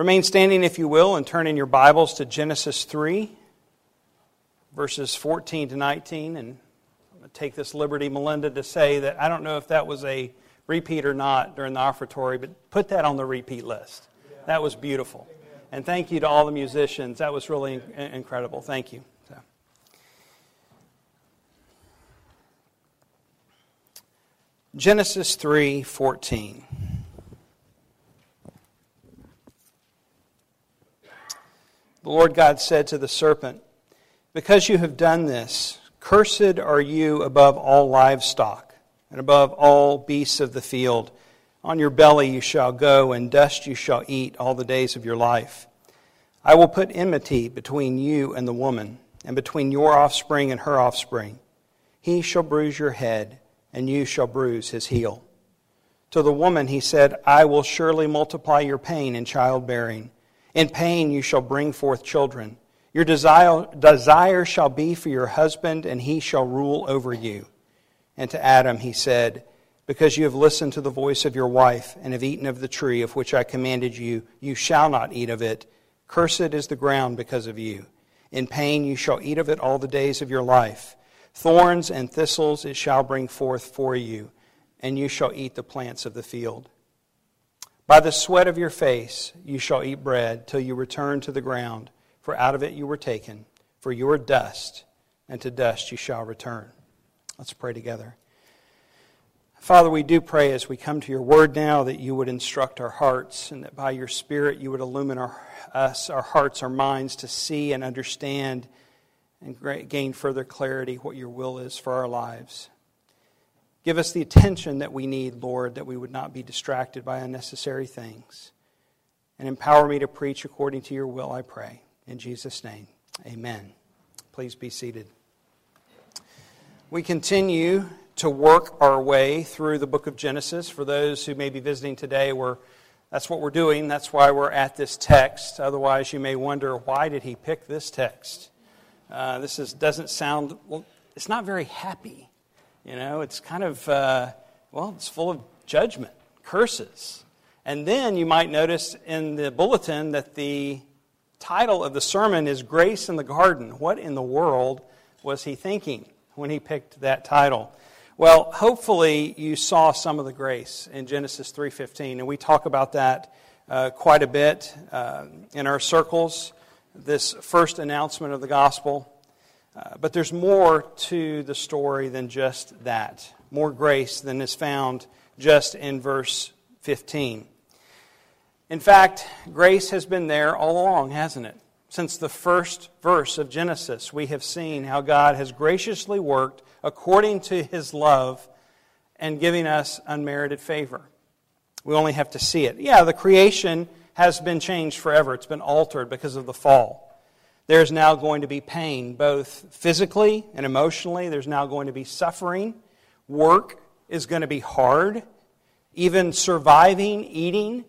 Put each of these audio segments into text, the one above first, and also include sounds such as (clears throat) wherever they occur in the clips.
Remain standing, if you will, and turn in your Bibles to Genesis 3, verses 14 to 19. And I'm going to take this liberty, Melinda, to say that I don't know if that was a repeat or not during the offertory, but put that on the repeat list. That was beautiful. And thank you to all the musicians. That was really incredible. Thank you. Genesis 3:14 The Lord God said to the serpent, Because you have done this, cursed are you above all livestock and above all beasts of the field. On your belly you shall go, and dust you shall eat all the days of your life. I will put enmity between you and the woman, and between your offspring and her offspring. He shall bruise your head, and you shall bruise his heel. To the woman he said, I will surely multiply your pain in childbearing. In pain you shall bring forth children. Your desire, desire shall be for your husband, and he shall rule over you. And to Adam he said, Because you have listened to the voice of your wife, and have eaten of the tree of which I commanded you, you shall not eat of it. Cursed is the ground because of you. In pain you shall eat of it all the days of your life. Thorns and thistles it shall bring forth for you, and you shall eat the plants of the field. By the sweat of your face you shall eat bread till you return to the ground, for out of it you were taken, for you are dust, and to dust you shall return. Let's pray together. Father, we do pray as we come to your word now that you would instruct our hearts and that by your Spirit you would illumine our, us, our hearts, our minds to see and understand and gain further clarity what your will is for our lives. Give us the attention that we need, Lord, that we would not be distracted by unnecessary things. And empower me to preach according to your will, I pray. In Jesus' name, amen. Please be seated. We continue to work our way through the book of Genesis. For those who may be visiting today, we're, that's what we're doing. That's why we're at this text. Otherwise, you may wonder why did he pick this text? Uh, this is, doesn't sound, well, it's not very happy. You know, it's kind of, uh, well, it's full of judgment, curses. And then you might notice in the bulletin that the title of the sermon is Grace in the Garden. What in the world was he thinking when he picked that title? Well, hopefully you saw some of the grace in Genesis 3:15, and we talk about that uh, quite a bit uh, in our circles. This first announcement of the gospel, uh, but there's more to the story than just that, more grace than is found just in verse 15. In fact, grace has been there all along, hasn't it? Since the first verse of Genesis, we have seen how God has graciously worked according to his love and giving us unmerited favor. We only have to see it. Yeah, the creation has been changed forever, it's been altered because of the fall. There's now going to be pain, both physically and emotionally. There's now going to be suffering. Work is going to be hard. Even surviving, eating,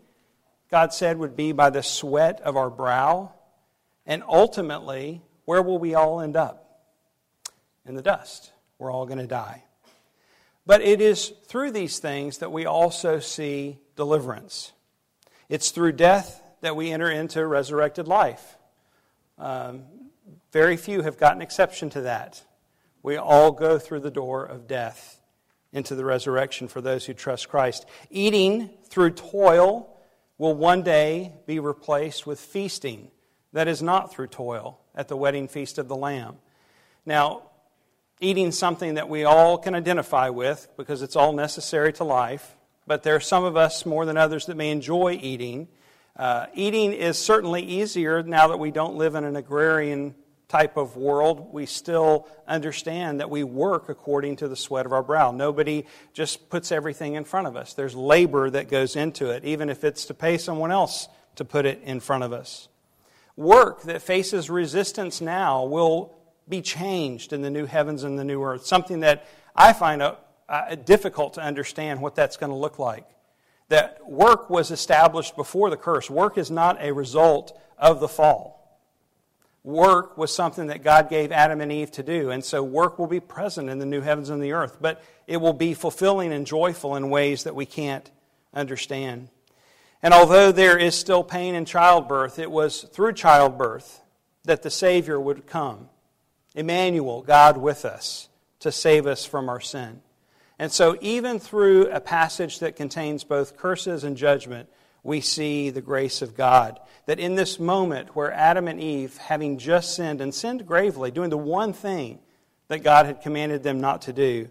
God said, would be by the sweat of our brow. And ultimately, where will we all end up? In the dust. We're all going to die. But it is through these things that we also see deliverance. It's through death that we enter into resurrected life. Um, very few have gotten exception to that. We all go through the door of death into the resurrection for those who trust Christ. Eating through toil will one day be replaced with feasting that is not through toil at the wedding feast of the Lamb. Now, eating something that we all can identify with because it's all necessary to life, but there are some of us more than others that may enjoy eating uh, eating is certainly easier now that we don't live in an agrarian type of world. We still understand that we work according to the sweat of our brow. Nobody just puts everything in front of us. There's labor that goes into it, even if it's to pay someone else to put it in front of us. Work that faces resistance now will be changed in the new heavens and the new earth, something that I find uh, uh difficult to understand what that's going to look like that work was established before the curse. Work is not a result of the fall. Work was something that God gave Adam and Eve to do, and so work will be present in the new heavens and the earth, but it will be fulfilling and joyful in ways that we can't understand. And although there is still pain in childbirth, it was through childbirth that the Savior would come. Emmanuel, God with us, to save us from our sin. And so, even through a passage that contains both curses and judgment, we see the grace of God. That in this moment where Adam and Eve, having just sinned and sinned gravely, doing the one thing that God had commanded them not to do,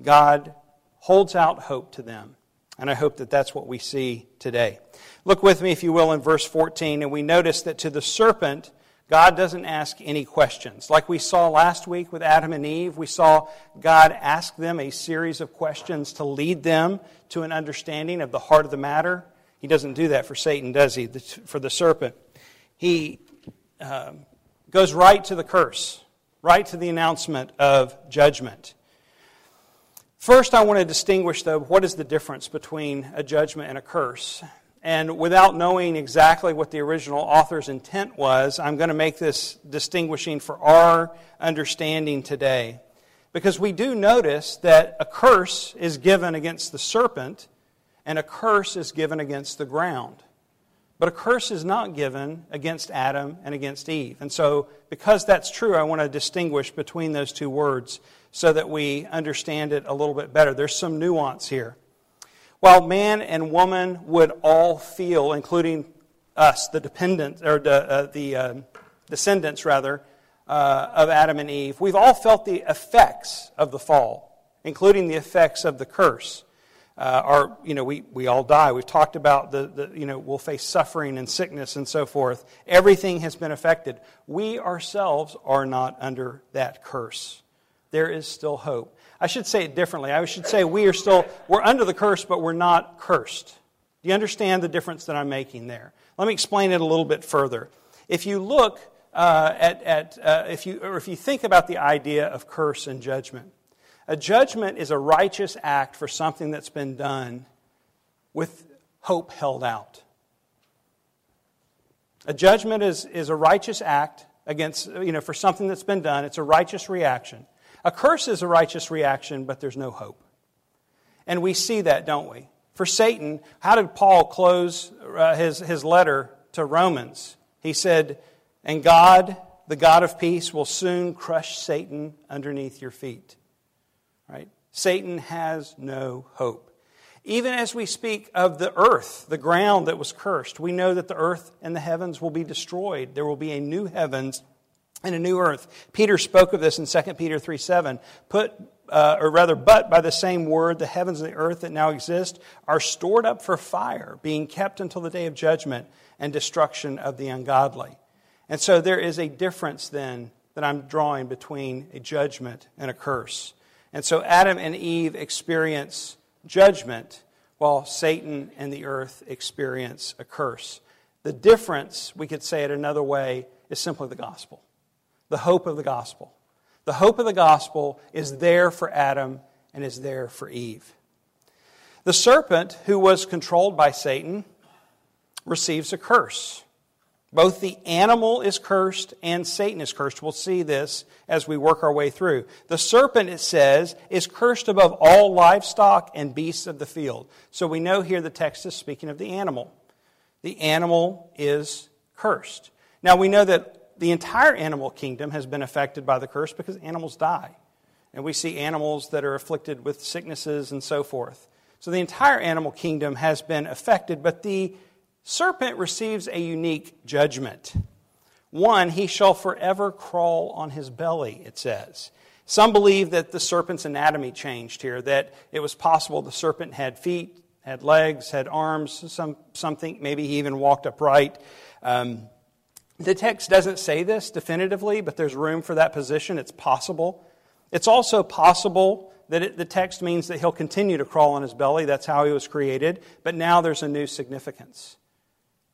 God holds out hope to them. And I hope that that's what we see today. Look with me, if you will, in verse 14, and we notice that to the serpent, God doesn't ask any questions. Like we saw last week with Adam and Eve, we saw God ask them a series of questions to lead them to an understanding of the heart of the matter. He doesn't do that for Satan, does he? For the serpent. He um, goes right to the curse, right to the announcement of judgment. First, I want to distinguish, though, what is the difference between a judgment and a curse. And without knowing exactly what the original author's intent was, I'm going to make this distinguishing for our understanding today. Because we do notice that a curse is given against the serpent and a curse is given against the ground. But a curse is not given against Adam and against Eve. And so, because that's true, I want to distinguish between those two words so that we understand it a little bit better. There's some nuance here. While man and woman would all feel, including us, the dependents, or the, uh, the uh, descendants rather, uh, of Adam and Eve, we've all felt the effects of the fall, including the effects of the curse. Uh, our, you know, we, we all die. We've talked about the, the, you know, we'll face suffering and sickness and so forth. Everything has been affected. We ourselves are not under that curse there is still hope. I should say it differently. I should say we are still, we're under the curse, but we're not cursed. Do you understand the difference that I'm making there? Let me explain it a little bit further. If you look uh, at, at uh, if you, or if you think about the idea of curse and judgment, a judgment is a righteous act for something that's been done with hope held out. A judgment is, is a righteous act against, you know, for something that's been done. It's a righteous reaction. A curse is a righteous reaction, but there's no hope. And we see that, don't we? For Satan, how did Paul close uh, his, his letter to Romans? He said, And God, the God of peace, will soon crush Satan underneath your feet. Right? Satan has no hope. Even as we speak of the earth, the ground that was cursed, we know that the earth and the heavens will be destroyed. There will be a new heavens and a new earth. Peter spoke of this in 2 Peter 3 7. Put, uh, or rather, but by the same word, the heavens and the earth that now exist are stored up for fire, being kept until the day of judgment and destruction of the ungodly. And so there is a difference then that I'm drawing between a judgment and a curse. And so Adam and Eve experience judgment while Satan and the earth experience a curse. The difference, we could say it another way, is simply the gospel the hope of the gospel. The hope of the gospel is there for Adam and is there for Eve. The serpent, who was controlled by Satan, receives a curse. Both the animal is cursed and Satan is cursed. We'll see this as we work our way through. The serpent, it says, is cursed above all livestock and beasts of the field. So we know here the text is speaking of the animal. The animal is cursed. Now we know that the entire animal kingdom has been affected by the curse because animals die. And we see animals that are afflicted with sicknesses and so forth. So the entire animal kingdom has been affected, but the serpent receives a unique judgment. One, he shall forever crawl on his belly, it says. Some believe that the serpent's anatomy changed here, that it was possible the serpent had feet, had legs, had arms, some, something, maybe he even walked upright. Um, the text doesn't say this definitively, but there's room for that position. It's possible. It's also possible that it, the text means that he'll continue to crawl on his belly. That's how he was created. But now there's a new significance.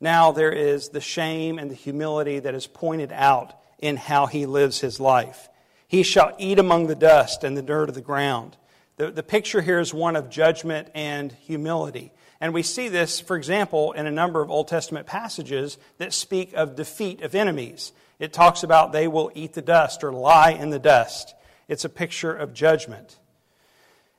Now there is the shame and the humility that is pointed out in how he lives his life. He shall eat among the dust and the dirt of the ground. The, the picture here is one of judgment and humility. And we see this, for example, in a number of Old Testament passages that speak of defeat of enemies. It talks about they will eat the dust or lie in the dust. It's a picture of judgment.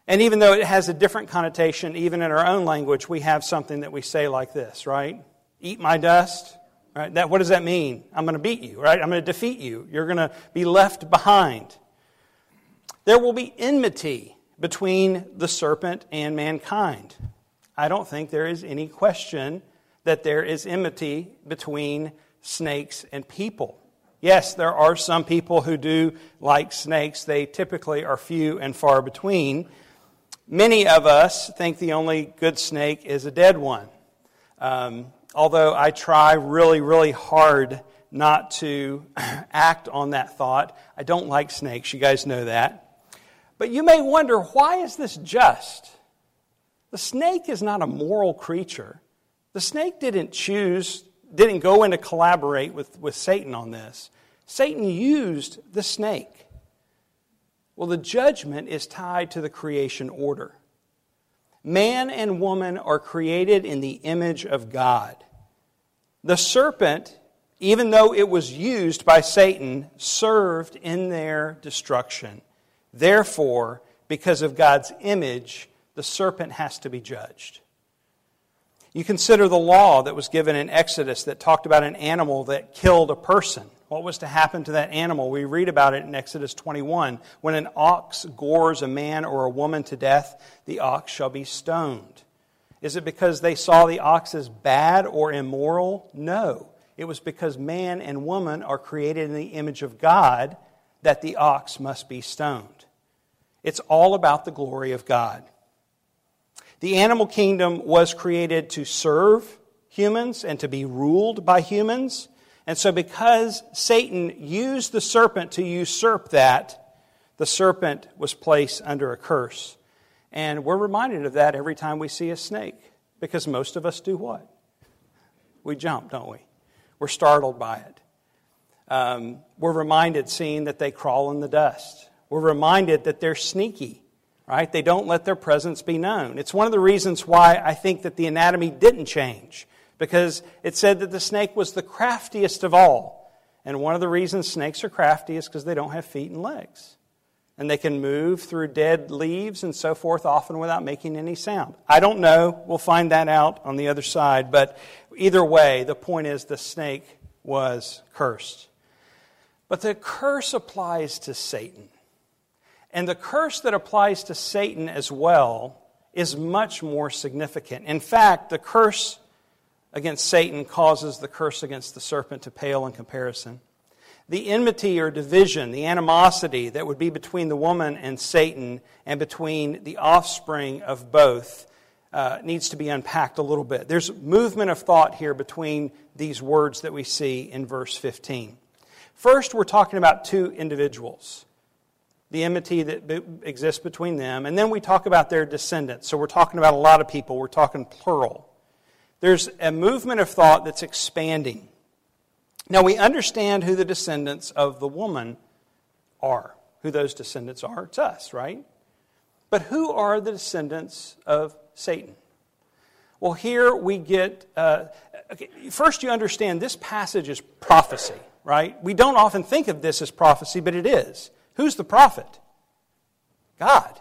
And even though it has a different connotation, even in our own language, we have something that we say like this, right? Eat my dust. Right? That, what does that mean? I'm going to beat you, right? I'm going to defeat you. You're going to be left behind. There will be enmity between the serpent and mankind. I don't think there is any question that there is enmity between snakes and people. Yes, there are some people who do like snakes. They typically are few and far between. Many of us think the only good snake is a dead one. Um, although I try really, really hard not to (clears throat) act on that thought. I don't like snakes, you guys know that. But you may wonder why is this just? The snake is not a moral creature. The snake didn't choose, didn't go in to collaborate with, with Satan on this. Satan used the snake. Well, the judgment is tied to the creation order. Man and woman are created in the image of God. The serpent, even though it was used by Satan, served in their destruction. Therefore, because of God's image, the serpent has to be judged. You consider the law that was given in Exodus that talked about an animal that killed a person. What was to happen to that animal? We read about it in Exodus 21. When an ox gores a man or a woman to death, the ox shall be stoned. Is it because they saw the ox as bad or immoral? No. It was because man and woman are created in the image of God that the ox must be stoned. It's all about the glory of God. The animal kingdom was created to serve humans and to be ruled by humans. And so, because Satan used the serpent to usurp that, the serpent was placed under a curse. And we're reminded of that every time we see a snake, because most of us do what? We jump, don't we? We're startled by it. Um, we're reminded, seeing that they crawl in the dust. We're reminded that they're sneaky right? They don't let their presence be known. It's one of the reasons why I think that the anatomy didn't change, because it said that the snake was the craftiest of all. And one of the reasons snakes are crafty is because they don't have feet and legs. And they can move through dead leaves and so forth, often without making any sound. I don't know. We'll find that out on the other side. But either way, the point is the snake was cursed. But the curse applies to Satan. And the curse that applies to Satan as well is much more significant. In fact, the curse against Satan causes the curse against the serpent to pale in comparison. The enmity or division, the animosity that would be between the woman and Satan and between the offspring of both uh, needs to be unpacked a little bit. There's movement of thought here between these words that we see in verse 15. First, we're talking about two individuals the enmity that exists between them. And then we talk about their descendants. So we're talking about a lot of people, we're talking plural. There's a movement of thought that's expanding. Now we understand who the descendants of the woman are, who those descendants are. It's us, right? But who are the descendants of Satan? Well, here we get. Uh, okay, first, you understand this passage is prophecy, right? We don't often think of this as prophecy, but it is. Who's the prophet? God.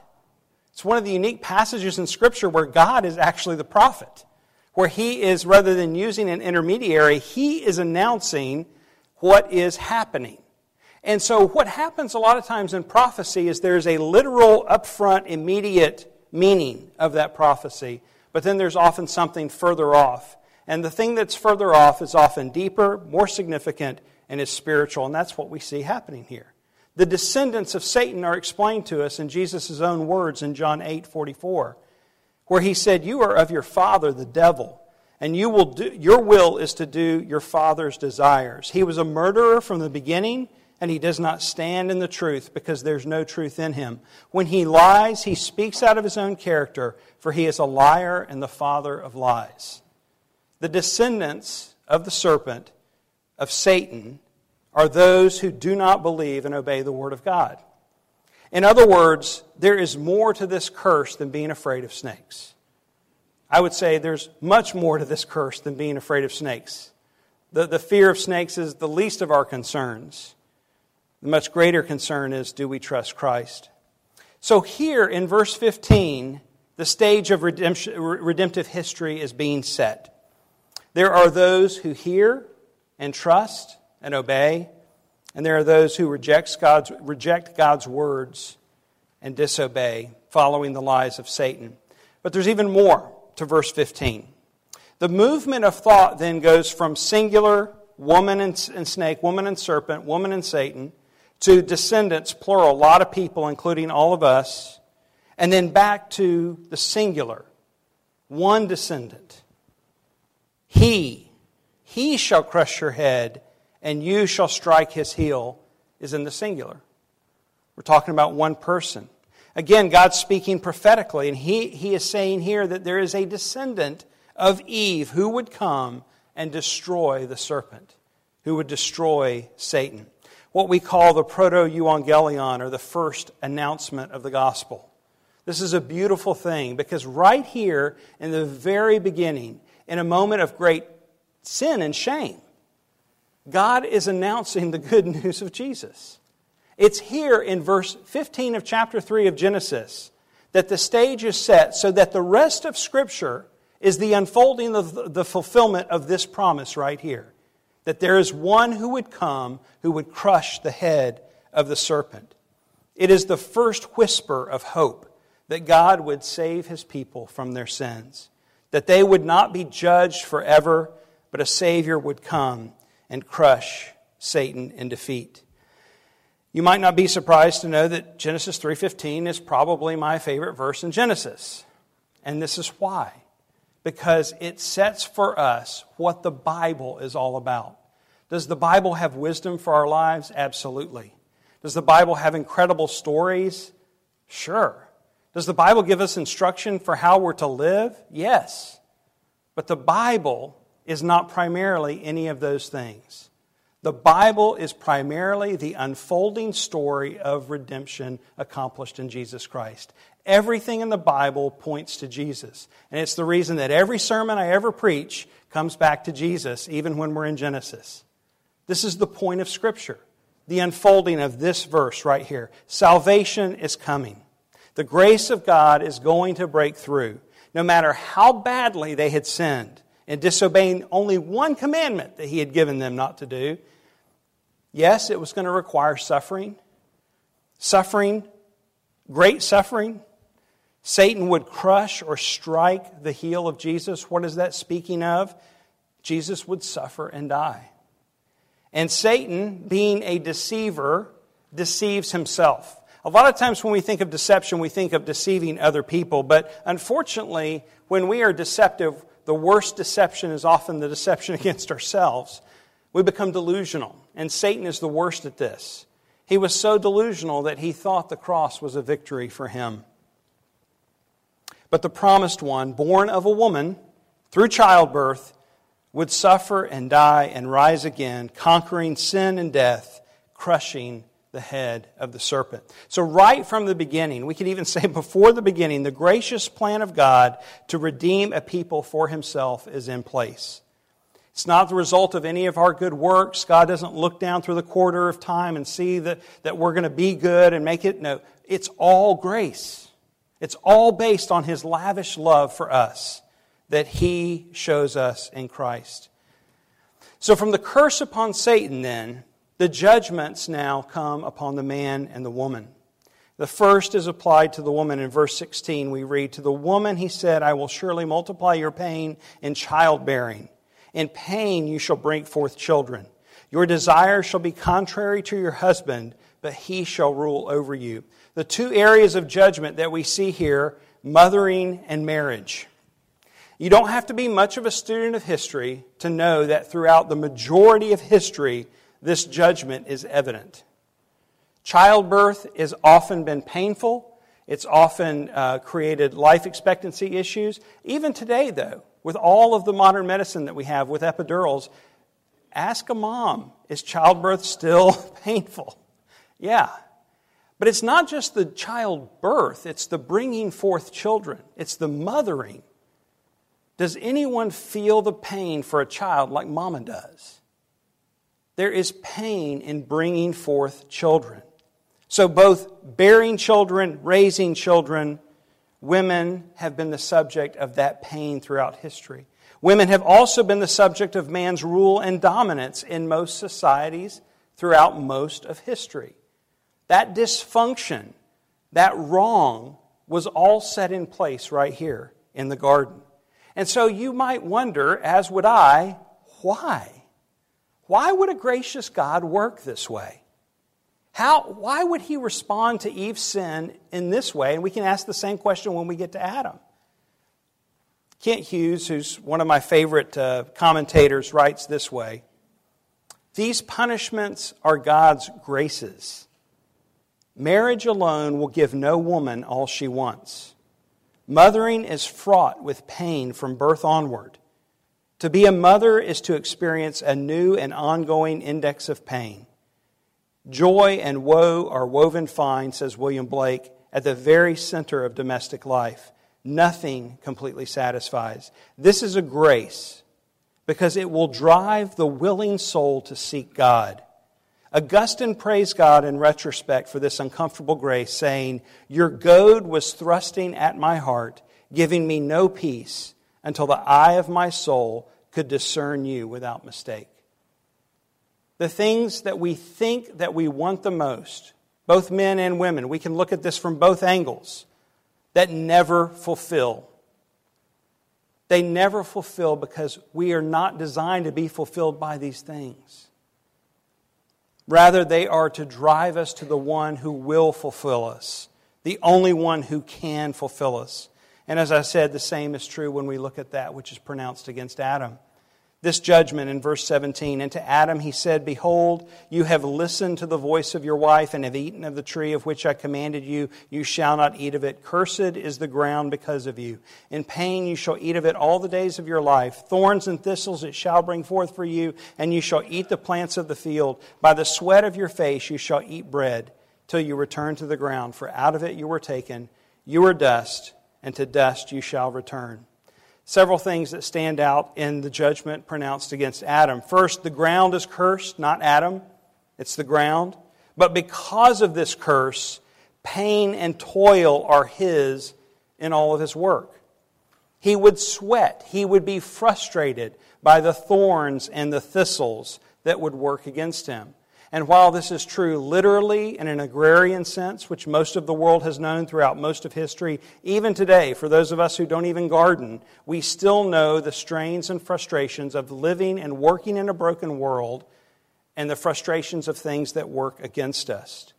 It's one of the unique passages in Scripture where God is actually the prophet, where he is, rather than using an intermediary, he is announcing what is happening. And so, what happens a lot of times in prophecy is there's a literal, upfront, immediate meaning of that prophecy, but then there's often something further off. And the thing that's further off is often deeper, more significant, and is spiritual. And that's what we see happening here. The descendants of Satan are explained to us in Jesus' own words in John 8 44, where he said, You are of your father, the devil, and you will do, your will is to do your father's desires. He was a murderer from the beginning, and he does not stand in the truth because there's no truth in him. When he lies, he speaks out of his own character, for he is a liar and the father of lies. The descendants of the serpent, of Satan, are those who do not believe and obey the Word of God. In other words, there is more to this curse than being afraid of snakes. I would say there's much more to this curse than being afraid of snakes. The, the fear of snakes is the least of our concerns. The much greater concern is do we trust Christ? So, here in verse 15, the stage of redemptive history is being set. There are those who hear and trust and obey, and there are those who reject God's, reject God's words and disobey, following the lies of Satan. But there's even more to verse 15. The movement of thought then goes from singular, woman and, and snake, woman and serpent, woman and Satan, to descendants, plural, a lot of people, including all of us, and then back to the singular, one descendant. He, he shall crush your head, and you shall strike his heel, is in the singular. We're talking about one person. Again, God's speaking prophetically, and he, he is saying here that there is a descendant of Eve who would come and destroy the serpent, who would destroy Satan. What we call the proto euangelion, or the first announcement of the gospel. This is a beautiful thing because right here in the very beginning, in a moment of great sin and shame, God is announcing the good news of Jesus. It's here in verse 15 of chapter 3 of Genesis that the stage is set so that the rest of Scripture is the unfolding of the fulfillment of this promise right here. That there is one who would come who would crush the head of the serpent. It is the first whisper of hope that God would save his people from their sins, that they would not be judged forever, but a Savior would come and crush Satan in defeat. You might not be surprised to know that Genesis 3:15 is probably my favorite verse in Genesis. And this is why. Because it sets for us what the Bible is all about. Does the Bible have wisdom for our lives? Absolutely. Does the Bible have incredible stories? Sure. Does the Bible give us instruction for how we're to live? Yes. But the Bible is not primarily any of those things. The Bible is primarily the unfolding story of redemption accomplished in Jesus Christ. Everything in the Bible points to Jesus. And it's the reason that every sermon I ever preach comes back to Jesus, even when we're in Genesis. This is the point of Scripture, the unfolding of this verse right here. Salvation is coming. The grace of God is going to break through. No matter how badly they had sinned in disobeying only one commandment that He had given them not to do, yes, it was going to require suffering. Suffering, great suffering. Satan would crush or strike the heel of Jesus. What is that speaking of? Jesus would suffer and die. And Satan, being a deceiver, deceives himself. A lot of times when we think of deception, we think of deceiving other people, but unfortunately, when we are deceptive, the worst deception is often the deception (laughs) against ourselves. We become delusional, and Satan is the worst at this. He was so delusional that he thought the cross was a victory for him. But the promised one, born of a woman through childbirth, would suffer and die and rise again, conquering sin and death, crushing the head of the serpent. So, right from the beginning, we could even (laughs) say before the beginning, the gracious plan of God to redeem a people for himself is in place. It's not the result of any of our good works. God doesn't look down through the quarter of time and see that, that we're going to be good and make it. No, it's all grace. It's all based on his lavish love for us that he shows us in Christ. So, from the curse upon Satan, then, the judgments now come upon the man and the woman. The first is applied to the woman. In verse 16, we read, To the woman he said, I will surely multiply your pain in childbearing. In pain you shall bring forth children. Your desire shall be contrary to your husband, but he shall rule over you. The two areas of judgment that we see here mothering and marriage. You don't have to be much of a student of history to know that throughout the majority of history, this judgment is evident. Childbirth has often been painful. It's often uh, created life expectancy issues. Even today, though, with all of the modern medicine that we have with epidurals, ask a mom is childbirth still (laughs) painful? Yeah. But it's not just the childbirth, it's the bringing forth children, it's the mothering. Does anyone feel the pain for a child like mama does? There is pain in bringing forth children. So, both bearing children, raising children, women have been the subject of that pain throughout history. Women have also been the subject of man's rule and dominance in most societies throughout most of history. That dysfunction, that wrong, was all set in place right here in the garden. And so you might wonder, as would I, why? Why would a gracious God work this way? How, why would he respond to Eve's sin in this way? And we can ask the same question when we get to Adam. Kent Hughes, who's one of my favorite uh, commentators, writes this way These punishments are God's graces. Marriage alone will give no woman all she wants. Mothering is fraught with pain from birth onward. To be a mother is to experience a new and ongoing index of pain. Joy and woe are woven fine, says William Blake, at the very center of domestic life. Nothing completely satisfies. This is a grace because it will drive the willing soul to seek God. Augustine praised God in retrospect for this uncomfortable grace, saying, Your goad was thrusting at my heart, giving me no peace until the eye of my soul could discern you without mistake. The things that we think that we want the most, both men and women, we can look at this from both angles, that never fulfill. They never fulfill because we are not designed to be fulfilled by these things. Rather, they are to drive us to the one who will fulfill us, the only one who can fulfill us. And as I said, the same is true when we look at that which is pronounced against Adam this judgment in verse 17. And to Adam he said, Behold, you have listened to the voice of your wife and have eaten of the tree of which I commanded you. You shall not eat of it. Cursed is the ground because of you. In pain you shall eat of it all the days of your life. Thorns and thistles it shall bring forth for you, and you shall eat the plants of the field. By the sweat of your face you shall eat bread till you return to the ground. For out of it you were taken. You are dust, and to dust you shall return several things that stand out in the judgment pronounced against Adam. First, the ground is cursed, not Adam, it's the ground. But because of this curse, pain and toil are his in all of his work. He would sweat, he would be frustrated by the thorns and the thistles that would work against him. And while this is true literally in an agrarian sense, which most of the world has known throughout most of history, even today, for those of us who don't even garden, we still know the strains and frustrations of living and working in a broken world and the frustrations of things that work against us.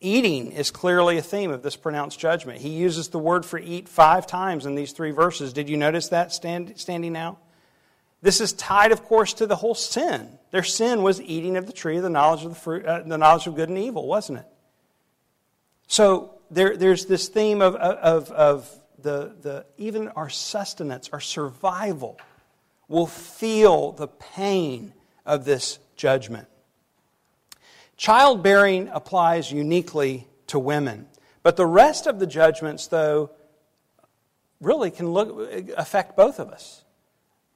Eating is clearly a theme of this pronounced judgment. He uses the word for eat five times in these three verses. Did you notice that stand, standing out? This is tied, of course, to the whole sin. Their sin was eating of the tree of the knowledge of, the fruit, uh, the knowledge of good and evil, wasn't it? So there, there's this theme of, of, of the, the, even our sustenance, our survival, will feel the pain of this judgment. Childbearing applies uniquely to women, but the rest of the judgments, though, really can look, affect both of us.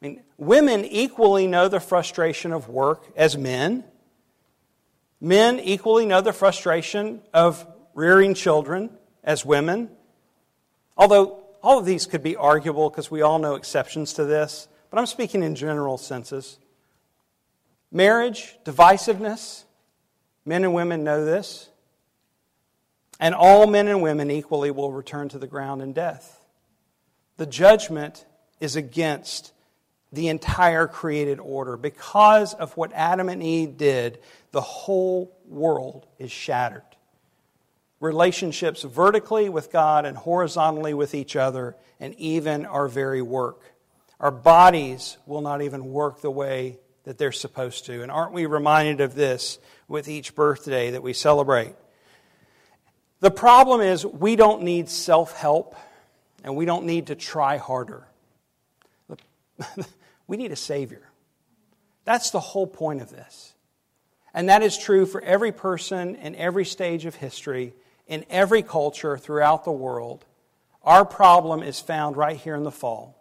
Mean, women equally know the frustration of work as men. Men equally know the frustration of rearing children as women. Although all of these could be arguable because we all know exceptions to this, but I'm speaking in general senses. Marriage, divisiveness, men and women know this. And all men and women equally will return to the ground in death. The judgment is against the entire created order. Because of what Adam and Eve did, the whole world is shattered. Relationships vertically with God and horizontally with each other, and even our very work. Our bodies will not even work the way that they're supposed to. And aren't we reminded of this with each birthday that we celebrate? The problem is, we don't need self help and we don't need to try harder. (laughs) We need a Savior. That's the whole point of this. And that is true for every person in every stage of history, in every culture throughout the world. Our problem is found right here in the fall.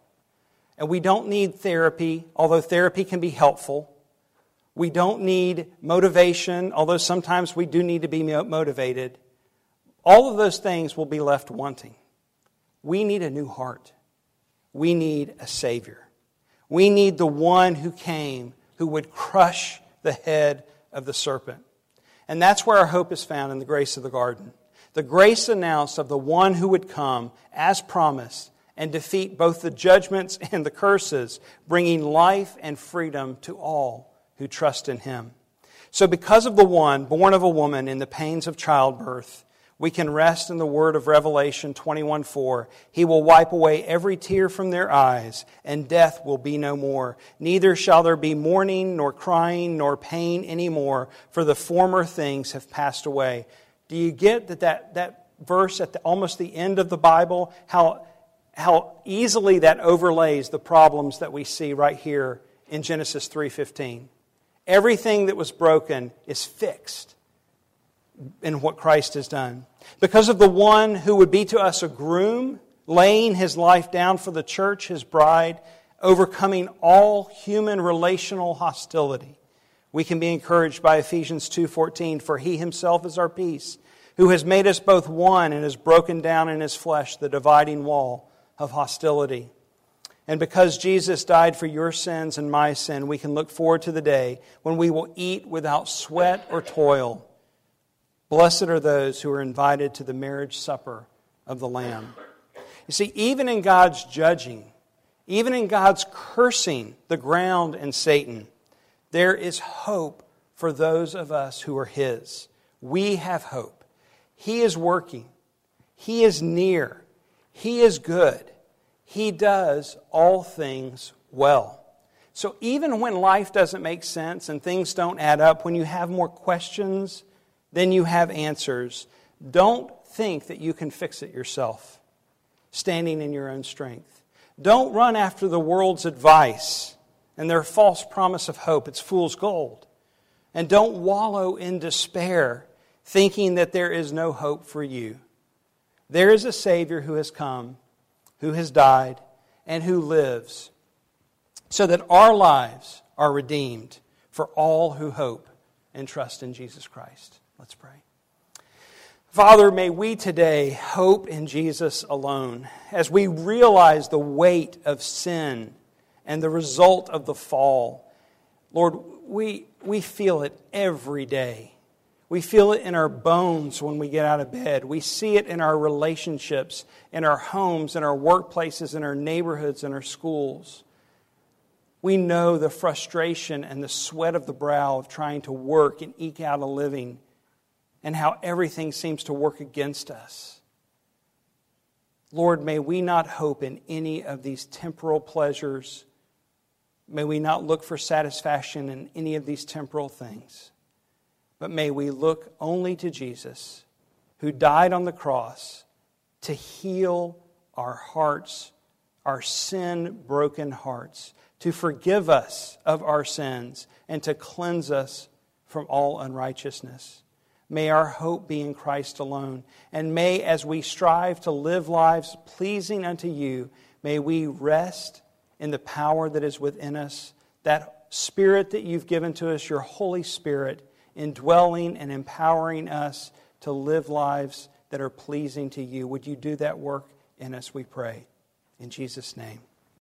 And we don't need therapy, although therapy can be helpful. We don't need motivation, although sometimes we do need to be motivated. All of those things will be left wanting. We need a new heart. We need a Savior. We need the one who came who would crush the head of the serpent. And that's where our hope is found in the grace of the garden. The grace announced of the one who would come as promised and defeat both the judgments and the curses, bringing life and freedom to all who trust in him. So, because of the one born of a woman in the pains of childbirth, we can rest in the word of Revelation 21 4. He will wipe away every tear from their eyes, and death will be no more. Neither shall there be mourning, nor crying, nor pain anymore, for the former things have passed away. Do you get that, that, that verse at the, almost the end of the Bible, how, how easily that overlays the problems that we see right here in Genesis 3:15? Everything that was broken is fixed in what Christ has done. Because of the one who would be to us a groom, laying his life down for the church, his bride, overcoming all human relational hostility. We can be encouraged by Ephesians 2:14 for he himself is our peace, who has made us both one and has broken down in his flesh the dividing wall of hostility. And because Jesus died for your sins and my sin, we can look forward to the day when we will eat without sweat or toil. Blessed are those who are invited to the marriage supper of the Lamb. You see, even in God's judging, even in God's cursing the ground and Satan, there is hope for those of us who are His. We have hope. He is working, He is near, He is good. He does all things well. So even when life doesn't make sense and things don't add up, when you have more questions than you have answers, don't think that you can fix it yourself, standing in your own strength. Don't run after the world's advice and their false promise of hope. It's fool's gold. And don't wallow in despair, thinking that there is no hope for you. There is a Savior who has come who has died, and who lives, so that our lives are redeemed for all who hope and trust in Jesus Christ. Let's pray. Father, may we today hope in Jesus alone as we realize the weight of sin and the result of the fall. Lord, we, we feel it every day. We feel it in our bones when we get out of bed. We see it in our relationships, in our homes, in our workplaces, in our neighborhoods, in our schools. We know the frustration and the sweat of the brow of trying to work and eke out a living and how everything seems to work against us. Lord, may we not hope in any of these temporal pleasures. May we not look for satisfaction in any of these temporal things but may we look only to Jesus, who died on the cross to heal our hearts, our sin broken hearts, to forgive us of our sins, and to cleanse us from all unrighteousness. May our hope be in Christ alone. And may, as we strive to live lives pleasing unto you, may we rest in the power that is within us, that Spirit that you've given to us, your Holy Spirit indwelling and empowering us to live lives that are pleasing to you. Would you do that work in us, we pray. In Jesus' name.